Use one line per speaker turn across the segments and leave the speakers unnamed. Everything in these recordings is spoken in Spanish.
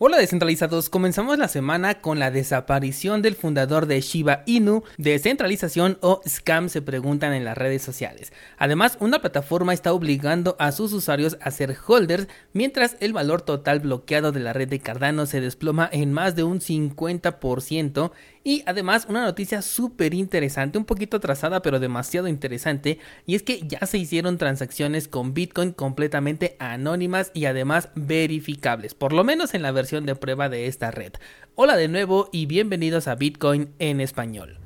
Hola descentralizados, comenzamos la semana con la desaparición del fundador de Shiba Inu, descentralización o scam se preguntan en las redes sociales. Además, una plataforma está obligando a sus usuarios a ser holders, mientras el valor total bloqueado de la red de Cardano se desploma en más de un 50% y además una noticia súper interesante, un poquito atrasada pero demasiado interesante, y es que ya se hicieron transacciones con Bitcoin completamente anónimas y además verificables, por lo menos en la versión de prueba de esta red. Hola de nuevo y bienvenidos a Bitcoin en español.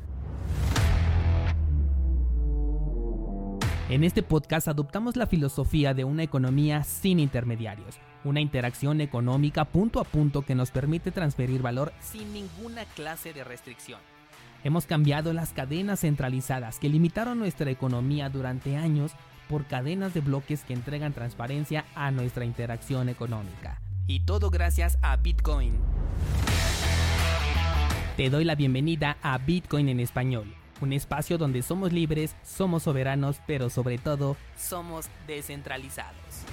En este podcast adoptamos la filosofía de una economía sin intermediarios, una interacción económica punto a punto que nos permite transferir valor sin ninguna clase de restricción. Hemos cambiado las cadenas centralizadas que limitaron nuestra economía durante años por cadenas de bloques que entregan transparencia a nuestra interacción económica. Y todo gracias a Bitcoin. Te doy la bienvenida a Bitcoin en español, un espacio donde somos libres, somos soberanos, pero sobre todo somos descentralizados.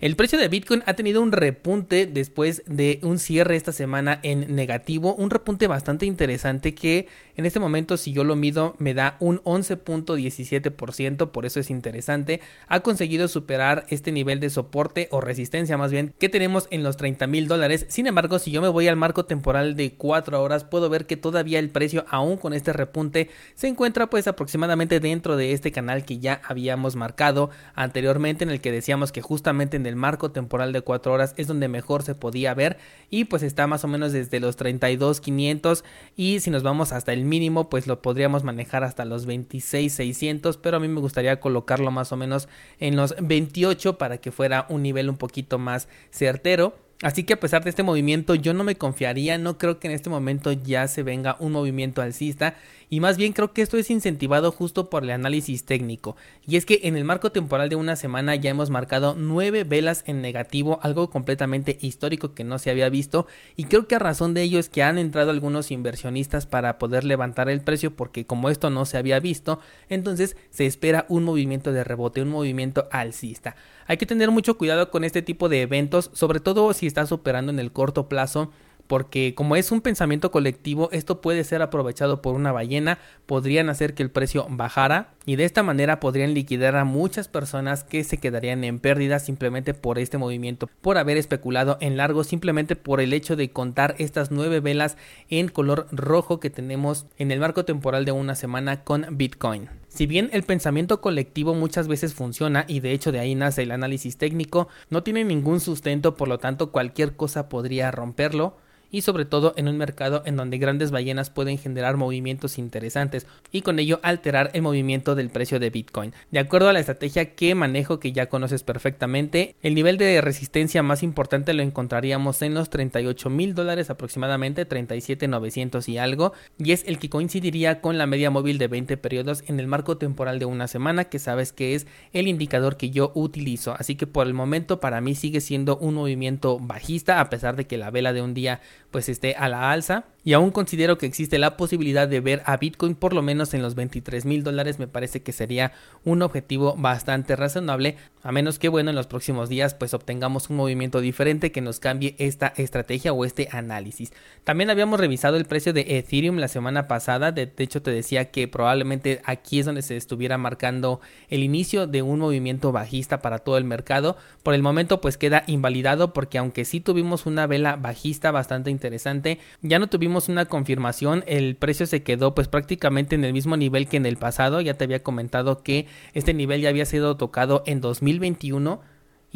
El precio de Bitcoin ha tenido un repunte después de un cierre esta semana en negativo, un repunte bastante interesante que en este momento si yo lo mido me da un 11.17%, por eso es interesante. Ha conseguido superar este nivel de soporte o resistencia más bien que tenemos en los 30 mil dólares. Sin embargo, si yo me voy al marco temporal de 4 horas, puedo ver que todavía el precio aún con este repunte se encuentra pues aproximadamente dentro de este canal que ya habíamos marcado anteriormente en el que decíamos que justamente en el marco temporal de 4 horas es donde mejor se podía ver y pues está más o menos desde los 32.500 y si nos vamos hasta el mínimo pues lo podríamos manejar hasta los 26.600 pero a mí me gustaría colocarlo más o menos en los 28 para que fuera un nivel un poquito más certero. Así que a pesar de este movimiento yo no me confiaría, no creo que en este momento ya se venga un movimiento alcista y más bien creo que esto es incentivado justo por el análisis técnico. Y es que en el marco temporal de una semana ya hemos marcado nueve velas en negativo, algo completamente histórico que no se había visto y creo que a razón de ello es que han entrado algunos inversionistas para poder levantar el precio porque como esto no se había visto, entonces se espera un movimiento de rebote, un movimiento alcista. Hay que tener mucho cuidado con este tipo de eventos, sobre todo si estás operando en el corto plazo porque como es un pensamiento colectivo, esto puede ser aprovechado por una ballena, podrían hacer que el precio bajara y de esta manera podrían liquidar a muchas personas que se quedarían en pérdida simplemente por este movimiento, por haber especulado en largo, simplemente por el hecho de contar estas nueve velas en color rojo que tenemos en el marco temporal de una semana con Bitcoin. Si bien el pensamiento colectivo muchas veces funciona y de hecho de ahí nace el análisis técnico, no tiene ningún sustento, por lo tanto cualquier cosa podría romperlo, y sobre todo en un mercado en donde grandes ballenas pueden generar movimientos interesantes y con ello alterar el movimiento del precio de Bitcoin. De acuerdo a la estrategia que manejo que ya conoces perfectamente, el nivel de resistencia más importante lo encontraríamos en los 38 mil dólares aproximadamente, 37 900 y algo, y es el que coincidiría con la media móvil de 20 periodos en el marco temporal de una semana, que sabes que es el indicador que yo utilizo. Así que por el momento para mí sigue siendo un movimiento bajista, a pesar de que la vela de un día pues esté a la alza y aún considero que existe la posibilidad de ver a Bitcoin por lo menos en los 23 mil dólares. Me parece que sería un objetivo bastante razonable, a menos que bueno en los próximos días pues obtengamos un movimiento diferente que nos cambie esta estrategia o este análisis. También habíamos revisado el precio de Ethereum la semana pasada, de, hecho te decía que probablemente aquí es donde se estuviera marcando el inicio de un movimiento bajista para todo el mercado. Por el momento pues queda invalidado porque aunque sí tuvimos una vela bajista bastante interesante, ya no tuvimos una confirmación, el precio se quedó pues prácticamente en el mismo nivel que en el pasado, ya te había comentado que este nivel ya había sido tocado en 2021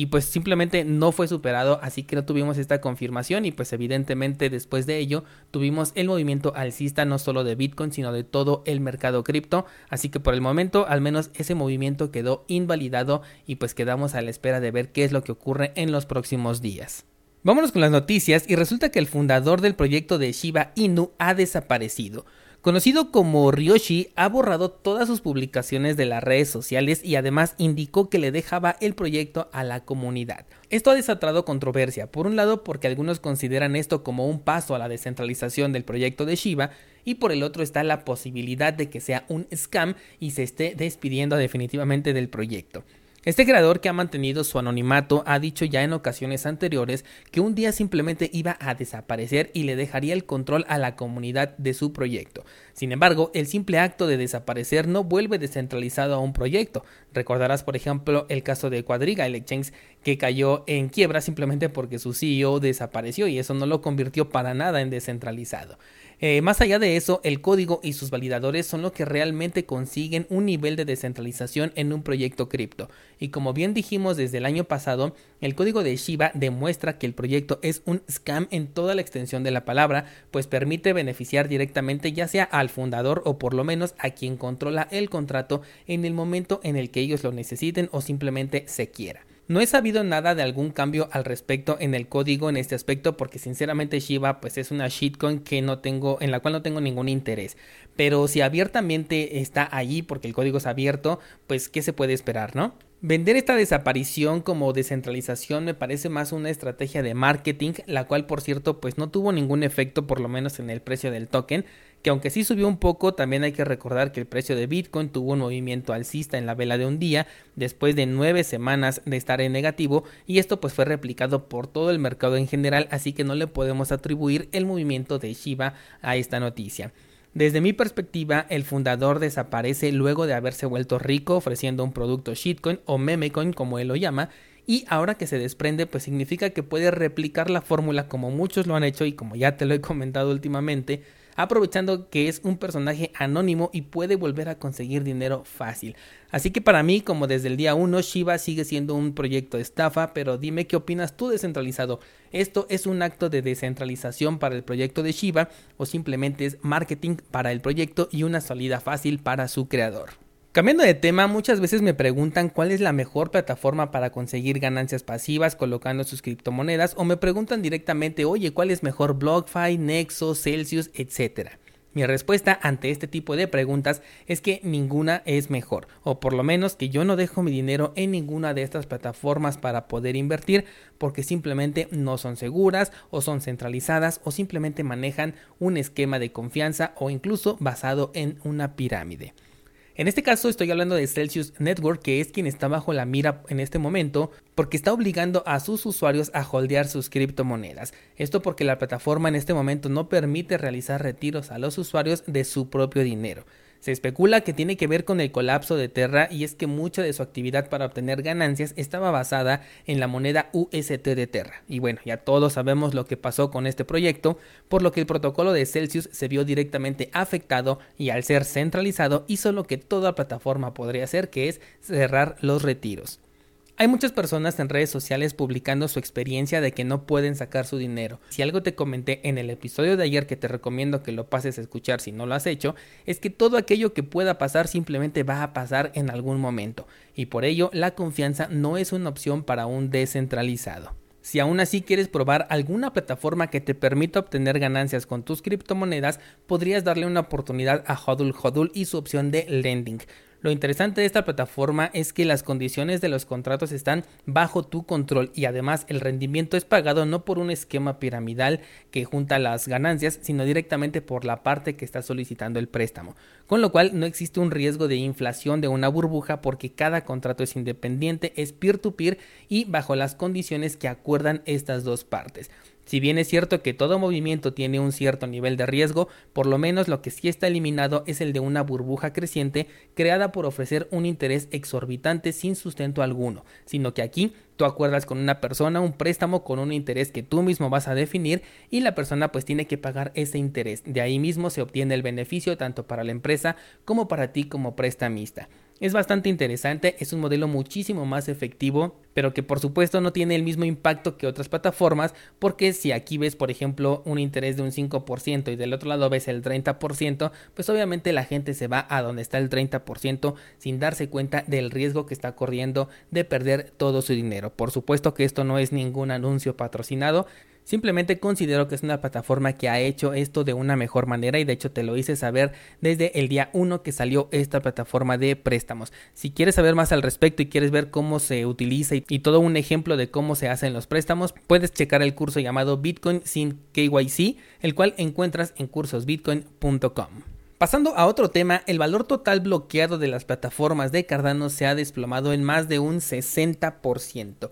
y pues simplemente no fue superado, así que no tuvimos esta confirmación y pues evidentemente después de ello tuvimos el movimiento alcista no solo de Bitcoin sino de todo el mercado cripto, así que por el momento al menos ese movimiento quedó invalidado y pues quedamos a la espera de ver qué es lo que ocurre en los próximos días. Vámonos con las noticias y resulta que el fundador del proyecto de Shiba Inu ha desaparecido. Conocido como Ryoshi, ha borrado todas sus publicaciones de las redes sociales y además indicó que le dejaba el proyecto a la comunidad. Esto ha desatado controversia, por un lado porque algunos consideran esto como un paso a la descentralización del proyecto de Shiba y por el otro está la posibilidad de que sea un scam y se esté despidiendo definitivamente del proyecto. Este creador que ha mantenido su anonimato ha dicho ya en ocasiones anteriores que un día simplemente iba a desaparecer y le dejaría el control a la comunidad de su proyecto. Sin embargo, el simple acto de desaparecer no vuelve descentralizado a un proyecto. Recordarás, por ejemplo, el caso de Quadriga, el que cayó en quiebra simplemente porque su CEO desapareció y eso no lo convirtió para nada en descentralizado. Eh, más allá de eso, el código y sus validadores son lo que realmente consiguen un nivel de descentralización en un proyecto cripto. Y como bien dijimos desde el año pasado, el código de Shiba demuestra que el proyecto es un scam en toda la extensión de la palabra, pues permite beneficiar directamente ya sea al fundador o por lo menos a quien controla el contrato en el momento en el que ellos lo necesiten o simplemente se quiera. No he sabido nada de algún cambio al respecto en el código en este aspecto porque sinceramente Shiba pues es una shitcoin que no tengo en la cual no tengo ningún interés. Pero si abiertamente está allí porque el código es abierto, pues qué se puede esperar, ¿no? Vender esta desaparición como descentralización me parece más una estrategia de marketing, la cual por cierto pues no tuvo ningún efecto por lo menos en el precio del token, que aunque sí subió un poco, también hay que recordar que el precio de Bitcoin tuvo un movimiento alcista en la vela de un día después de nueve semanas de estar en negativo y esto pues fue replicado por todo el mercado en general, así que no le podemos atribuir el movimiento de Shiba a esta noticia. Desde mi perspectiva, el fundador desaparece luego de haberse vuelto rico ofreciendo un producto shitcoin o memecoin como él lo llama, y ahora que se desprende pues significa que puede replicar la fórmula como muchos lo han hecho y como ya te lo he comentado últimamente, aprovechando que es un personaje anónimo y puede volver a conseguir dinero fácil. Así que para mí, como desde el día 1, Shiba sigue siendo un proyecto de estafa, pero dime qué opinas tú descentralizado. ¿Esto es un acto de descentralización para el proyecto de Shiba o simplemente es marketing para el proyecto y una salida fácil para su creador? Cambiando de tema, muchas veces me preguntan cuál es la mejor plataforma para conseguir ganancias pasivas colocando sus criptomonedas o me preguntan directamente, oye, ¿cuál es mejor BlockFi, Nexo, Celsius, etcétera? Mi respuesta ante este tipo de preguntas es que ninguna es mejor, o por lo menos que yo no dejo mi dinero en ninguna de estas plataformas para poder invertir porque simplemente no son seguras o son centralizadas o simplemente manejan un esquema de confianza o incluso basado en una pirámide. En este caso estoy hablando de Celsius Network, que es quien está bajo la mira en este momento, porque está obligando a sus usuarios a holdear sus criptomonedas. Esto porque la plataforma en este momento no permite realizar retiros a los usuarios de su propio dinero. Se especula que tiene que ver con el colapso de Terra y es que mucha de su actividad para obtener ganancias estaba basada en la moneda UST de Terra. Y bueno, ya todos sabemos lo que pasó con este proyecto, por lo que el protocolo de Celsius se vio directamente afectado y al ser centralizado hizo lo que toda plataforma podría hacer, que es cerrar los retiros. Hay muchas personas en redes sociales publicando su experiencia de que no pueden sacar su dinero. Si algo te comenté en el episodio de ayer que te recomiendo que lo pases a escuchar si no lo has hecho, es que todo aquello que pueda pasar simplemente va a pasar en algún momento. Y por ello la confianza no es una opción para un descentralizado. Si aún así quieres probar alguna plataforma que te permita obtener ganancias con tus criptomonedas, podrías darle una oportunidad a Hodl Hodl y su opción de lending. Lo interesante de esta plataforma es que las condiciones de los contratos están bajo tu control y además el rendimiento es pagado no por un esquema piramidal que junta las ganancias, sino directamente por la parte que está solicitando el préstamo. Con lo cual no existe un riesgo de inflación de una burbuja porque cada contrato es independiente, es peer-to-peer -peer y bajo las condiciones que acuerdan estas dos partes. Si bien es cierto que todo movimiento tiene un cierto nivel de riesgo, por lo menos lo que sí está eliminado es el de una burbuja creciente creada por ofrecer un interés exorbitante sin sustento alguno, sino que aquí tú acuerdas con una persona un préstamo con un interés que tú mismo vas a definir y la persona pues tiene que pagar ese interés. De ahí mismo se obtiene el beneficio tanto para la empresa como para ti como prestamista. Es bastante interesante, es un modelo muchísimo más efectivo, pero que por supuesto no tiene el mismo impacto que otras plataformas, porque si aquí ves, por ejemplo, un interés de un 5% y del otro lado ves el 30%, pues obviamente la gente se va a donde está el 30% sin darse cuenta del riesgo que está corriendo de perder todo su dinero. Por supuesto que esto no es ningún anuncio patrocinado, Simplemente considero que es una plataforma que ha hecho esto de una mejor manera y de hecho te lo hice saber desde el día 1 que salió esta plataforma de préstamos. Si quieres saber más al respecto y quieres ver cómo se utiliza y, todo un ejemplo de cómo se hacen los préstamos, puedes checar el curso llamado Bitcoin sin KYC, el cual encuentras en cursosbitcoin.com. Pasando a otro tema, el valor total bloqueado de las plataformas de Cardano se ha desplomado en más de un 60%.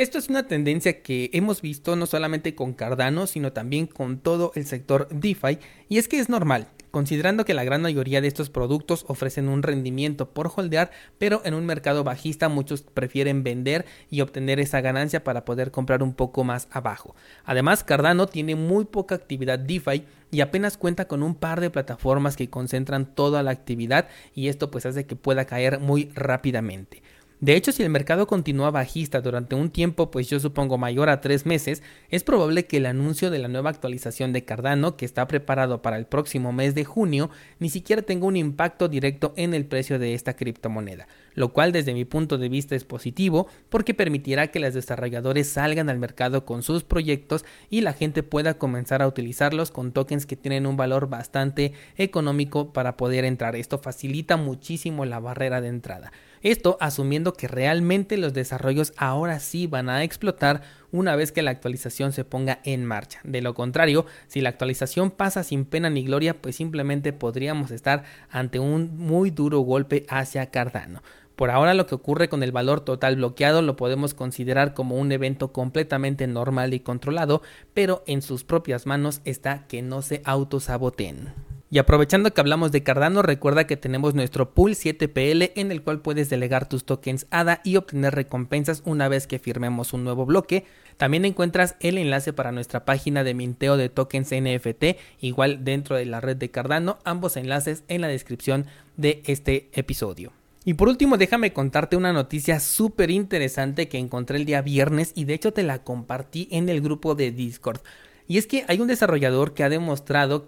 Esto es una tendencia que hemos visto no solamente con Cardano, sino también con todo el sector DeFi, y es que es normal. Considerando que la gran mayoría de estos productos ofrecen un rendimiento por holdear, pero en un mercado bajista muchos prefieren vender y obtener esa ganancia para poder comprar un poco más abajo. Además, Cardano tiene muy poca actividad DeFi y apenas cuenta con un par de plataformas que concentran toda la actividad y esto pues hace que pueda caer muy rápidamente. De hecho, si el mercado continúa bajista durante un tiempo, pues yo supongo mayor a tres meses, es probable que el anuncio de la nueva actualización de Cardano, que está preparado para el próximo mes de junio, ni siquiera tenga un impacto directo en el precio de esta criptomoneda, lo cual desde mi punto de vista es positivo porque permitirá que los desarrolladores salgan al mercado con sus proyectos y la gente pueda comenzar a utilizarlos con tokens que tienen un valor bastante económico para poder entrar. Esto facilita muchísimo la barrera de entrada. Esto asumiendo que realmente los desarrollos ahora sí van a explotar una vez que la actualización se ponga en marcha. De lo contrario, si la actualización pasa sin pena ni gloria, pues simplemente podríamos estar ante un muy duro golpe hacia Cardano. Por ahora lo que ocurre con el valor total bloqueado lo podemos considerar como un evento completamente normal y controlado, pero en sus propias manos está que no se autosaboteen. Y aprovechando que hablamos de Cardano, recuerda que tenemos nuestro pool 7PL en el cual puedes delegar tus tokens ADA y obtener recompensas una vez que firmemos un nuevo bloque. También encuentras el enlace para nuestra página de minteo de tokens NFT, igual dentro de la red de Cardano, ambos enlaces en la descripción de este episodio. Y por último, déjame contarte una noticia súper interesante que encontré el día viernes y de hecho te la compartí en el grupo de Discord. Y es que hay un desarrollador que ha demostrado,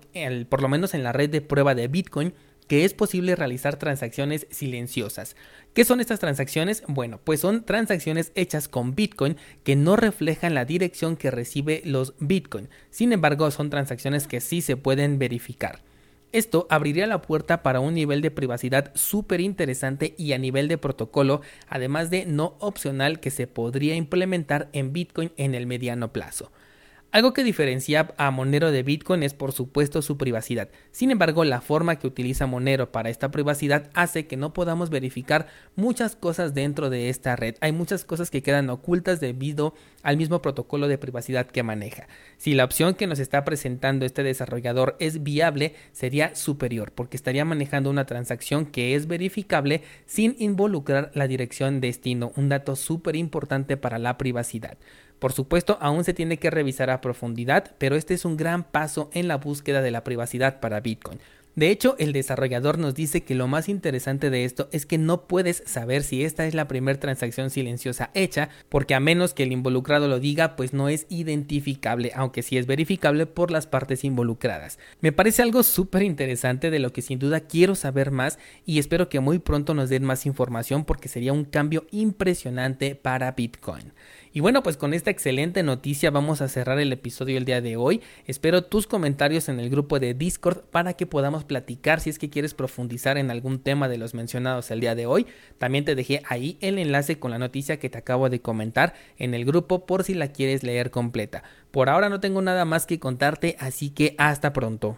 por lo menos en la red de prueba de Bitcoin, que es posible realizar transacciones silenciosas. ¿Qué son estas transacciones? Bueno, pues son transacciones hechas con Bitcoin que no reflejan la dirección que recibe los Bitcoin. Sin embargo, son transacciones que sí se pueden verificar. Esto abriría la puerta para un nivel de privacidad súper interesante y a nivel de protocolo, además de no opcional que se podría implementar en Bitcoin en el mediano plazo. Algo que diferencia a Monero de Bitcoin es por supuesto su privacidad. Sin embargo, la forma que utiliza Monero para esta privacidad hace que no podamos verificar muchas cosas dentro de esta red. Hay muchas cosas que quedan ocultas debido al mismo protocolo de privacidad que maneja. Si la opción que nos está presentando este desarrollador es viable, sería superior porque estaría manejando una transacción que es verificable sin involucrar la dirección destino, un dato súper importante para la privacidad. Por supuesto, aún se tiene que revisar a profundidad, pero este es un gran paso en la búsqueda de la privacidad para Bitcoin. De hecho, el desarrollador nos dice que lo más interesante de esto es que no puedes saber si esta es la primera transacción silenciosa hecha, porque a menos que el involucrado lo diga, pues no es identificable, aunque sí es verificable por las partes involucradas. Me parece algo súper interesante de lo que sin duda quiero saber más y espero que muy pronto nos den más información porque sería un cambio impresionante para Bitcoin. Y bueno, pues con esta excelente noticia vamos a cerrar el episodio el día de hoy. Espero tus comentarios en el grupo de Discord para que platicar si es que quieres profundizar en algún tema de los mencionados el día de hoy. También te dejé ahí el enlace con la noticia que te acabo de comentar en el grupo por si la quieres leer completa. Por ahora no tengo nada más que contarte, así que hasta pronto.